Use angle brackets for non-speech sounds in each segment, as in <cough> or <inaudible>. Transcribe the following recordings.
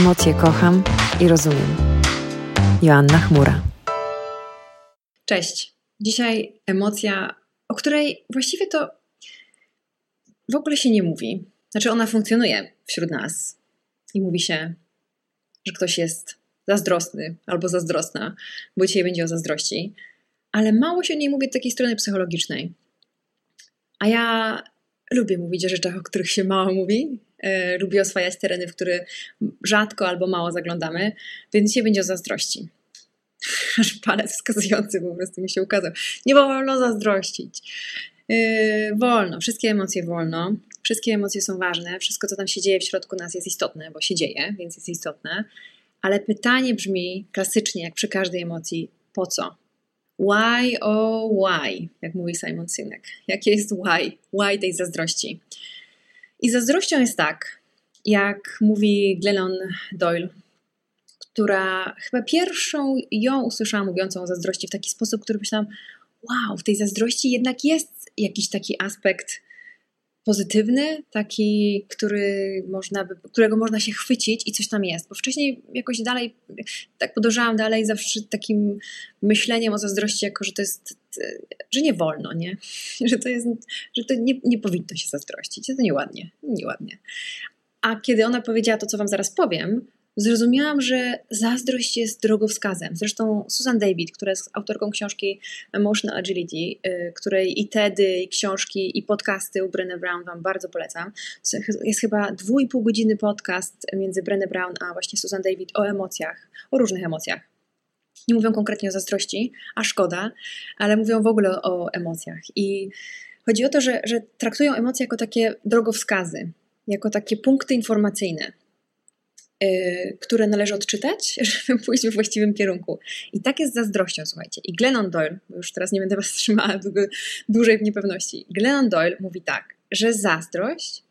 Emocje kocham i rozumiem. Joanna Chmura. Cześć. Dzisiaj emocja, o której właściwie to w ogóle się nie mówi. Znaczy, ona funkcjonuje wśród nas i mówi się, że ktoś jest zazdrosny albo zazdrosna, bo dzisiaj będzie o zazdrości, ale mało się o niej mówi z takiej strony psychologicznej. A ja lubię mówić o rzeczach, o których się mało mówi. E, lubię oswajać tereny, w które rzadko albo mało zaglądamy, więc dzisiaj będzie o zazdrości. <laughs> Aż palec wskazujący po prostu mi się ukazał. Nie wolno zazdrościć. Yy, wolno, wszystkie emocje wolno. Wszystkie emocje są ważne. Wszystko, co tam się dzieje w środku nas, jest istotne, bo się dzieje, więc jest istotne. Ale pytanie brzmi klasycznie, jak przy każdej emocji: po co? Why, oh why, jak mówi Simon Sinek. Jakie jest why? Why tej zazdrości? I zazdrością jest tak, jak mówi Glennon Doyle, która chyba pierwszą ją usłyszałam mówiącą o zazdrości w taki sposób, który myślałam, wow, w tej zazdrości jednak jest jakiś taki aspekt pozytywny, taki, który można by, którego można się chwycić i coś tam jest. Bo wcześniej jakoś dalej, tak podążałam dalej zawsze takim myśleniem o zazdrości, jako że to jest, że nie wolno, nie? <laughs> Że to jest, że to nie, nie powinno się zazdrościć, to nieładnie, nieładnie. A kiedy ona powiedziała to, co wam zaraz powiem, zrozumiałam, że zazdrość jest drogowskazem. Zresztą Susan David, która jest autorką książki Emotional Agility, y, której i TEDy, i książki, i podcasty u Brené Brown Wam bardzo polecam. Jest chyba dwu i pół godziny podcast między Brené Brown a właśnie Susan David o emocjach, o różnych emocjach. Nie mówią konkretnie o zazdrości, a szkoda, ale mówią w ogóle o emocjach. I chodzi o to, że, że traktują emocje jako takie drogowskazy, jako takie punkty informacyjne. Y, które należy odczytać, <laughs> żeby pójść we właściwym kierunku. I tak jest zazdrością, słuchajcie. I Glennon Doyle, już teraz nie będę Was trzymała długo, dłużej w niepewności, Glennon Doyle mówi tak, że zazdrość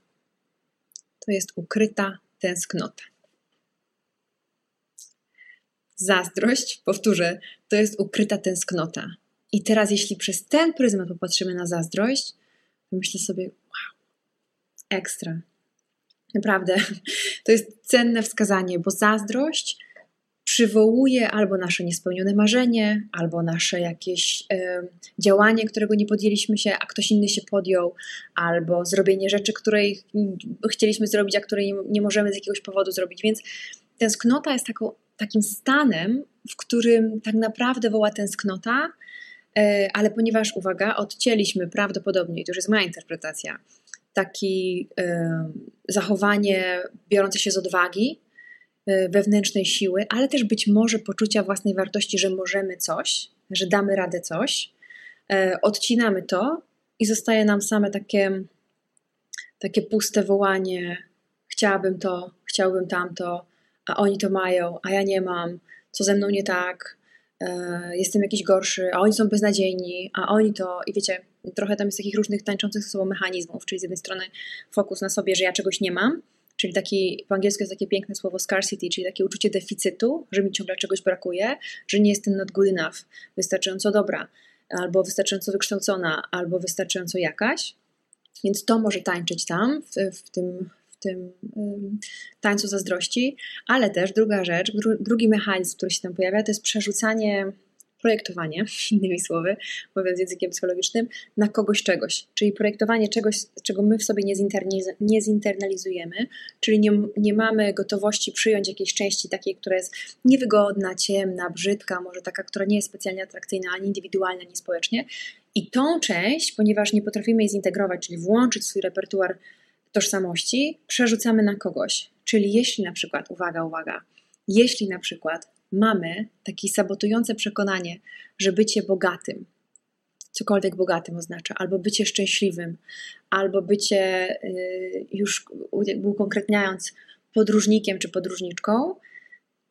to jest ukryta tęsknota. Zazdrość, powtórzę, to jest ukryta tęsknota. I teraz, jeśli przez ten pryzmat popatrzymy na zazdrość, to myślę sobie, wow, ekstra, Naprawdę, to jest cenne wskazanie, bo zazdrość przywołuje albo nasze niespełnione marzenie, albo nasze jakieś y, działanie, którego nie podjęliśmy się, a ktoś inny się podjął, albo zrobienie rzeczy, której chcieliśmy zrobić, a której nie, możemy z jakiegoś powodu zrobić. Więc tęsknota jest taką, takim stanem, w którym tak naprawdę woła tęsknota, y, ale ponieważ, uwaga, odcięliśmy prawdopodobnie, i to już jest moja interpretacja, taki zachowanie biorące się z odwagi, e, wewnętrznej siły, ale też być może poczucia własnej wartości, że możemy coś, że damy radę coś. E, odcinamy to i zostaje nam same takie, takie puste wołanie: chciałabym to, chciałbym tamto, a oni to mają, a ja nie mam, co ze mną nie tak, e, jestem jakiś gorszy, a oni są beznadziejni, a oni to. I wiecie, trochę tam jest takich różnych tańczących ze sobą mechanizmów, czyli z jednej strony fokus na sobie, że ja czegoś nie mam, czyli taki, po angielsku jest takie piękne słowo scarcity, czyli takie uczucie deficytu, że mi ciągle czegoś brakuje, że nie jestem not good enough, wystarczająco dobra, albo wystarczająco wykształcona, albo wystarczająco jakaś. Więc to może tańczyć tam, w, w tym, tym um, tańcu zazdrości, ale też druga rzecz, dru, drugi mechanizm, który się tam pojawia, to jest przerzucanie projektowanie, <laughs> innymi słowy, mówiąc językiem psychologicznym, na kogoś czegoś. Czyli projektowanie czegoś, czego my w sobie nie, nie zinternalizujemy, czyli nie, nie mamy gotowości przyjąć jakiejś części takiej, która jest niewygodna, ciemna, brzydka, może taka, która nie jest specjalnie atrakcyjna, ani indywidualna, ani społecznie. I tą część, ponieważ nie potrafimy jej zintegrować, czyli włączyć swój repertuar tożsamości, przerzucamy na kogoś. Czyli jeśli na przykład, uwaga, uwaga, jeśli na przykład mamy takie sabotujące przekonanie, że bycie bogatym, cokolwiek bogatym oznacza, albo bycie szczęśliwym, albo bycie, y, już ukonkretniając, podróżnikiem czy podróżniczką,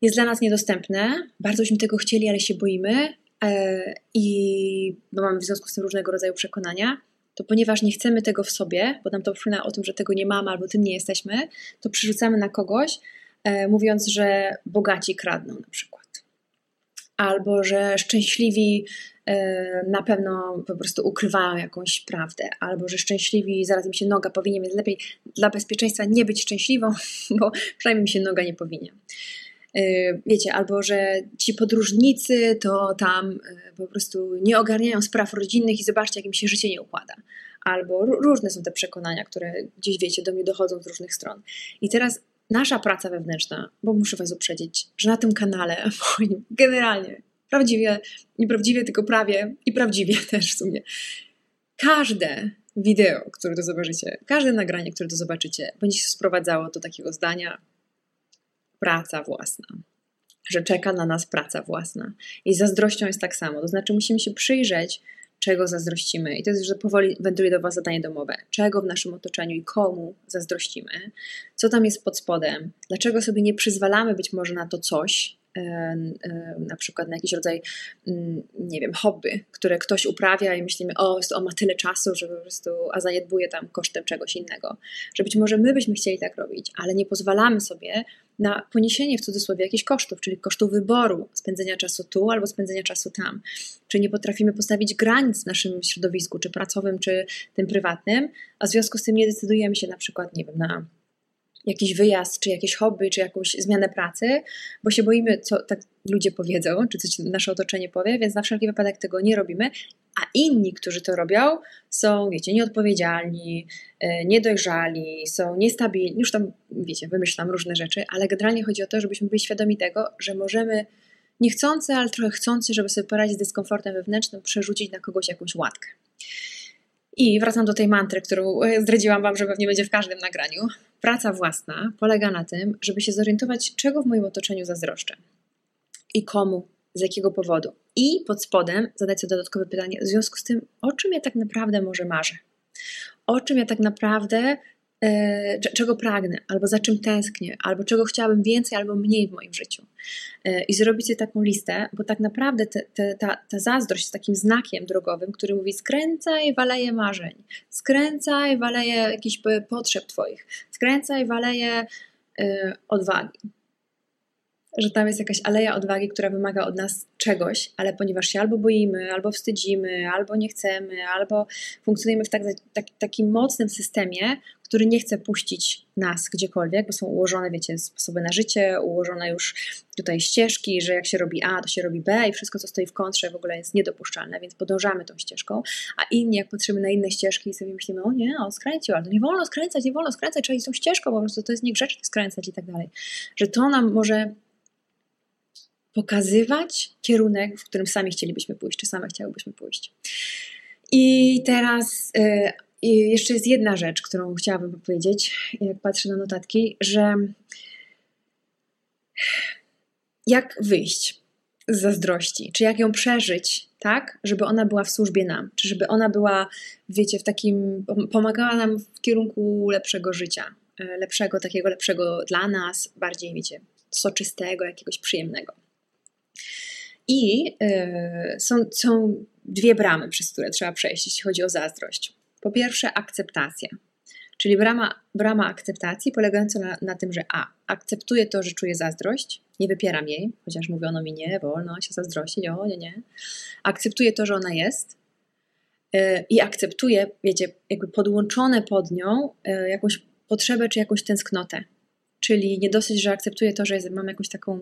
jest dla nas niedostępne. Bardzo byśmy tego chcieli, ale się boimy e, i bo mamy w związku z tym różnego rodzaju przekonania, to ponieważ nie chcemy tego w sobie, bo nam to przypomina o tym, że tego nie mamy albo tym nie jesteśmy, to przerzucamy na kogoś, mówiąc, że bogaci kradną na przykład. Albo że szczęśliwi e, na pewno po prostu ukrywają jakąś prawdę, albo że szczęśliwi, zaraz im się noga powinie, więc lepiej dla bezpieczeństwa nie być szczęśliwą, <laughs> bo przynajmniej mi się noga nie powinie. E, wiecie, albo że ci podróżnicy to tam e, po prostu nie ogarniają spraw rodzinnych i zobaczcie, jak im się życie nie układa. Albo różne są te przekonania, które gdzieś wiecie, do mnie dochodzą z różnych stron. I teraz nasza praca wewnętrzna, bo muszę Was uprzedzić, że na tym kanale <laughs> moim, generalnie, prawdziwie, nieprawdziwie, tylko prawie i prawdziwie <laughs> też w sumie, każde wideo, które to zobaczycie, każde nagranie, które to zobaczycie, będzie się sprowadzało do takiego zdania praca własna. Że czeka na nas praca własna. I zazdrością jest tak samo. To znaczy, musimy się przyjrzeć, czego zazdrościmy. I to jest, że powoli wędruje do Was zadanie domowe. Czego w naszym otoczeniu i komu zazdrościmy, co tam jest pod spodem, dlaczego sobie nie przyzwalamy być może na to coś, na przykład na jakiś rodzaj, mm, nie wiem, hobby, które ktoś uprawia i myślimy, o, on ma tyle czasu, że po prostu, a zaniedbuje tam kosztem czegoś innego. Że być może my byśmy chcieli tak robić, ale nie pozwalamy sobie na poniesienie w cudzysłowie jakichś kosztów, czyli kosztów wyboru, spędzenia czasu tu albo spędzenia czasu tam. Czy nie potrafimy postawić granic w naszym środowisku, czy pracowym, czy tym prywatnym, a w związku z tym nie decydujemy się na przykład, nie wiem, na jakiś wyjazd, czy jakieś hobby, czy jakąś zmianę pracy, bo się boimy, co tak ludzie powiedzą, czy coś nasze otoczenie powie, więc na wszelki wypadek tego nie robimy. A inni, którzy to robią, są, wiecie, nieodpowiedzialni, e, niedojrzali, są niestabilni. Już tam, wiecie, wymyślam różne rzeczy, ale generalnie chodzi o to, żebyśmy byli świadomi tego, że możemy niechcący, ale trochę chcący, żeby sobie poradzić z dyskomfortem wewnętrznym, przerzucić na kogoś jakąś łatkę. I wracam do tej mantry, którą e, zdradziłam Wam, że pewnie będzie w każdym nagraniu. Praca własna polega na tym, żeby się zorientować, czego w moim otoczeniu zazdroszczę i komu, z jakiego powodu. I pod spodem zadać sobie dodatkowe pytanie, w związku z tym, o czym ja tak naprawdę może marzę? O czym ja tak naprawdę czego pragnę, albo za czym tęsknię, albo czego chciałabym więcej, albo mniej w moim życiu. E, I zrobić sobie taką listę, bo tak naprawdę te, te, ta, ta zazdrość jest takim znakiem drogowym, który mówi skręcaj w aleję marzeń, skręcaj w aleję jakichś potrzeb Twoich, skręcaj w aleję y, odwagi że tam jest jakaś aleja odwagi, która wymaga od nas czegoś, ale ponieważ się albo boimy, albo wstydzimy, albo nie chcemy, albo funkcjonujemy w tak, tak, takim mocnym systemie, który nie chce puścić nas gdziekolwiek, bo są ułożone, wiecie, sposoby na życie, ułożone już tutaj ścieżki, że jak się robi A, to się robi B i wszystko, co stoi w kontrze w ogóle jest niedopuszczalne, więc podążamy tą ścieżką, a inni, jak patrzymy na inne ścieżki i sobie myślimy, o nie, on skręcił, ale nie wolno skręcać, nie wolno skręcać, trzeba iść tą ścieżką, po prostu to jest niegrzeczne skręcać i tak dalej, że to nam może pokazywać kierunek, w którym sami chcielibyśmy pójść, czy same chciałybyśmy pójść. I teraz y, jeszcze jest jedna rzecz, którą chciałabym powiedzieć, jak patrzę na notatki, że jak wyjść z zazdrości, czy jak ją przeżyć, tak, żeby ona była w służbie nam, czy żeby ona była, wiecie, w takim, pomagała nam w kierunku lepszego życia, y, lepszego, takiego lepszego dla nas, bardziej, wiecie, soczystego, jakiegoś przyjemnego. I yy, są, są dwie bramy, przez które trzeba przejść, jeśli chodzi o zazdrość. Po pierwsze, akceptacja. Czyli brama, brama akceptacji polegająca na, na, tym, że A. Akceptuję to, że czuję zazdrość, nie wypieram jej, chociaż mówiono mi nie, wolno się zazdrościć, o nie, nie. Akceptuję to, że ona jest yy, i akceptuję, wiecie, jakby podłączone pod nią yy, jakąś potrzebę czy jakąś tęsknotę. Czyli nie dosyć, że akceptuję to, że mam jakąś taką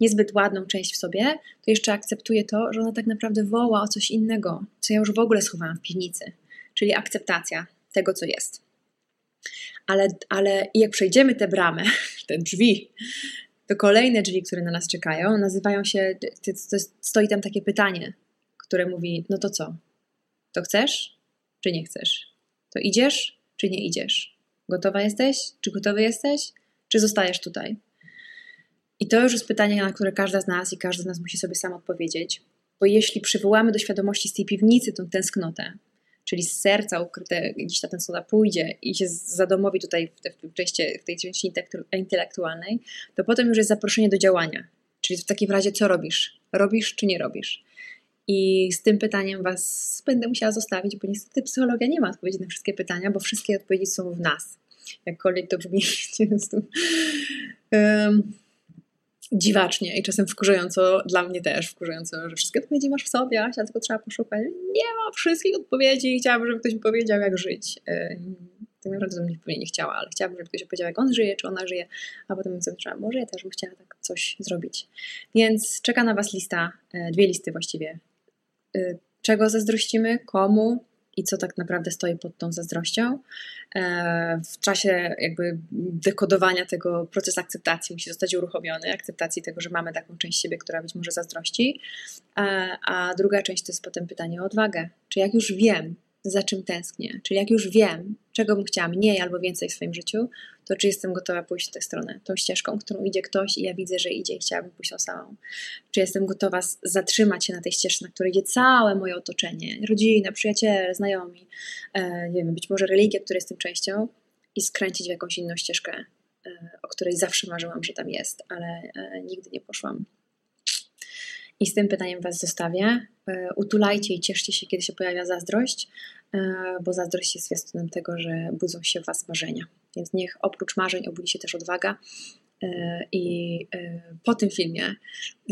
niezbyt ładną część w sobie, to jeszcze akceptuję to, że ona tak naprawdę woła o coś innego, co ja już w ogóle schowałam w piwnicy. Czyli akceptacja tego, co jest. Ale, ale jak przejdziemy tę bramę, <laughs> te drzwi, to kolejne drzwi, które na nas czekają, nazywają się, to stoi tam takie pytanie, które mówi, no to co? To chcesz, czy nie chcesz? To idziesz, czy nie idziesz? Gotowa jesteś? Czy gotowy jesteś? Czy zostajesz tutaj? I to już jest pytanie, na które każda z nas i każdy z nas musi sobie sam odpowiedzieć. Bo jeśli przywołamy do świadomości z tej piwnicy tą tęsknotę, czyli z serca ukryte gdzieś ta tęsknota pójdzie i się zadomowi tutaj w, te, w, części, w tej części intelektualnej, to potem już jest zaproszenie do działania. Czyli w takim razie co robisz? Robisz czy nie robisz? I z tym pytaniem Was będę musiała zostawić, bo niestety psychologia nie ma odpowiedzi na wszystkie pytania, bo wszystkie odpowiedzi są w nas. Jakkolwiek to brzmi <laughs> często. Dziwacznie i czasem wkurzająco, dla mnie też wkurzająco, że wszystkie odpowiedzi masz w sobie, Asia, tylko trzeba poszukać. Nie ma wszystkich odpowiedzi i chciałabym, żeby ktoś mi powiedział, jak żyć. E, tak naprawdę bym pewnie nie chciała, ale chciałabym, żeby ktoś opowiedział, jak on żyje, czy ona żyje, a potem sobie myślała, może ja też bym chciała tak coś zrobić. Więc czeka na Was lista, e, dwie listy właściwie. E, czego zazdrościmy, komu, i co tak naprawdę stoi pod tą zazdrością. E, w czasie jakby dekodowania tego proces akceptacji musi zostać uruchomiony, akceptacji tego, że mamy taką część siebie, która być może zazdrości. A druga część to jest potem pytanie o odwagę. Czy jak już wiem, za czym tęsknię. Czyli jak już wiem, czego bym chciała mniej albo więcej w swoim życiu, to czy jestem gotowa pójść w tę stronę, tą ścieżką, którą idzie ktoś i ja widzę, że idzie i chciałabym pójść tą samą. Czy jestem gotowa zatrzymać się na tej ścieżce, na której idzie całe moje otoczenie, rodzina, przyjaciele, znajomi, e, nie wiem, być może religia, której jestem częścią i skręcić w jakąś inną ścieżkę, e, o której zawsze marzyłam, że tam jest, ale e, nigdy nie poszłam. I z tym pytaniem Was zostawię. E, utulajcie i cieszcie się, kiedy się pojawia zazdrość, e, bo zazdrość jest zwiastunem tego, że budzą się w Was marzenia. Więc niech oprócz marzeń obudzi się też odwaga. E, I po tym filmie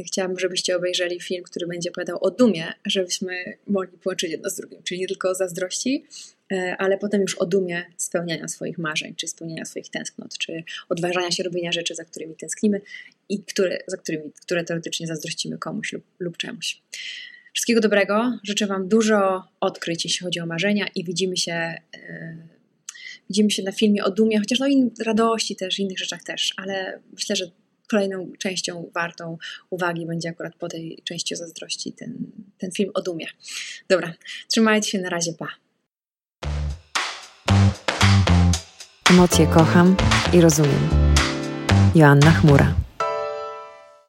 chciałabym, żebyście obejrzeli film, który będzie opowiadał o dumie, żebyśmy mogli połączyć jedno z drugim, czyli nie tylko o zazdrości, E, ale potem już o dumie spełniania swoich marzeń, czy spełniania swoich tęsknot, czy odważania się robienia rzeczy, za którymi tęsknimy i które, za którymi, które teoretycznie zazdrościmy komuś lub, lub czemuś. Wszystkiego dobrego. Życzę Wam dużo odkryć, jeśli chodzi o marzenia i widzimy się, widzimy się na filmie o dumie, chociaż no i radości też, innych rzeczach też, ale myślę, że kolejną częścią wartą uwagi będzie akurat po tej części o zazdrości ten, ten film o dumie. Dobra, trzymajcie się, na razie, pa. Emocje kocham i rozumiem. Joanna Chmura.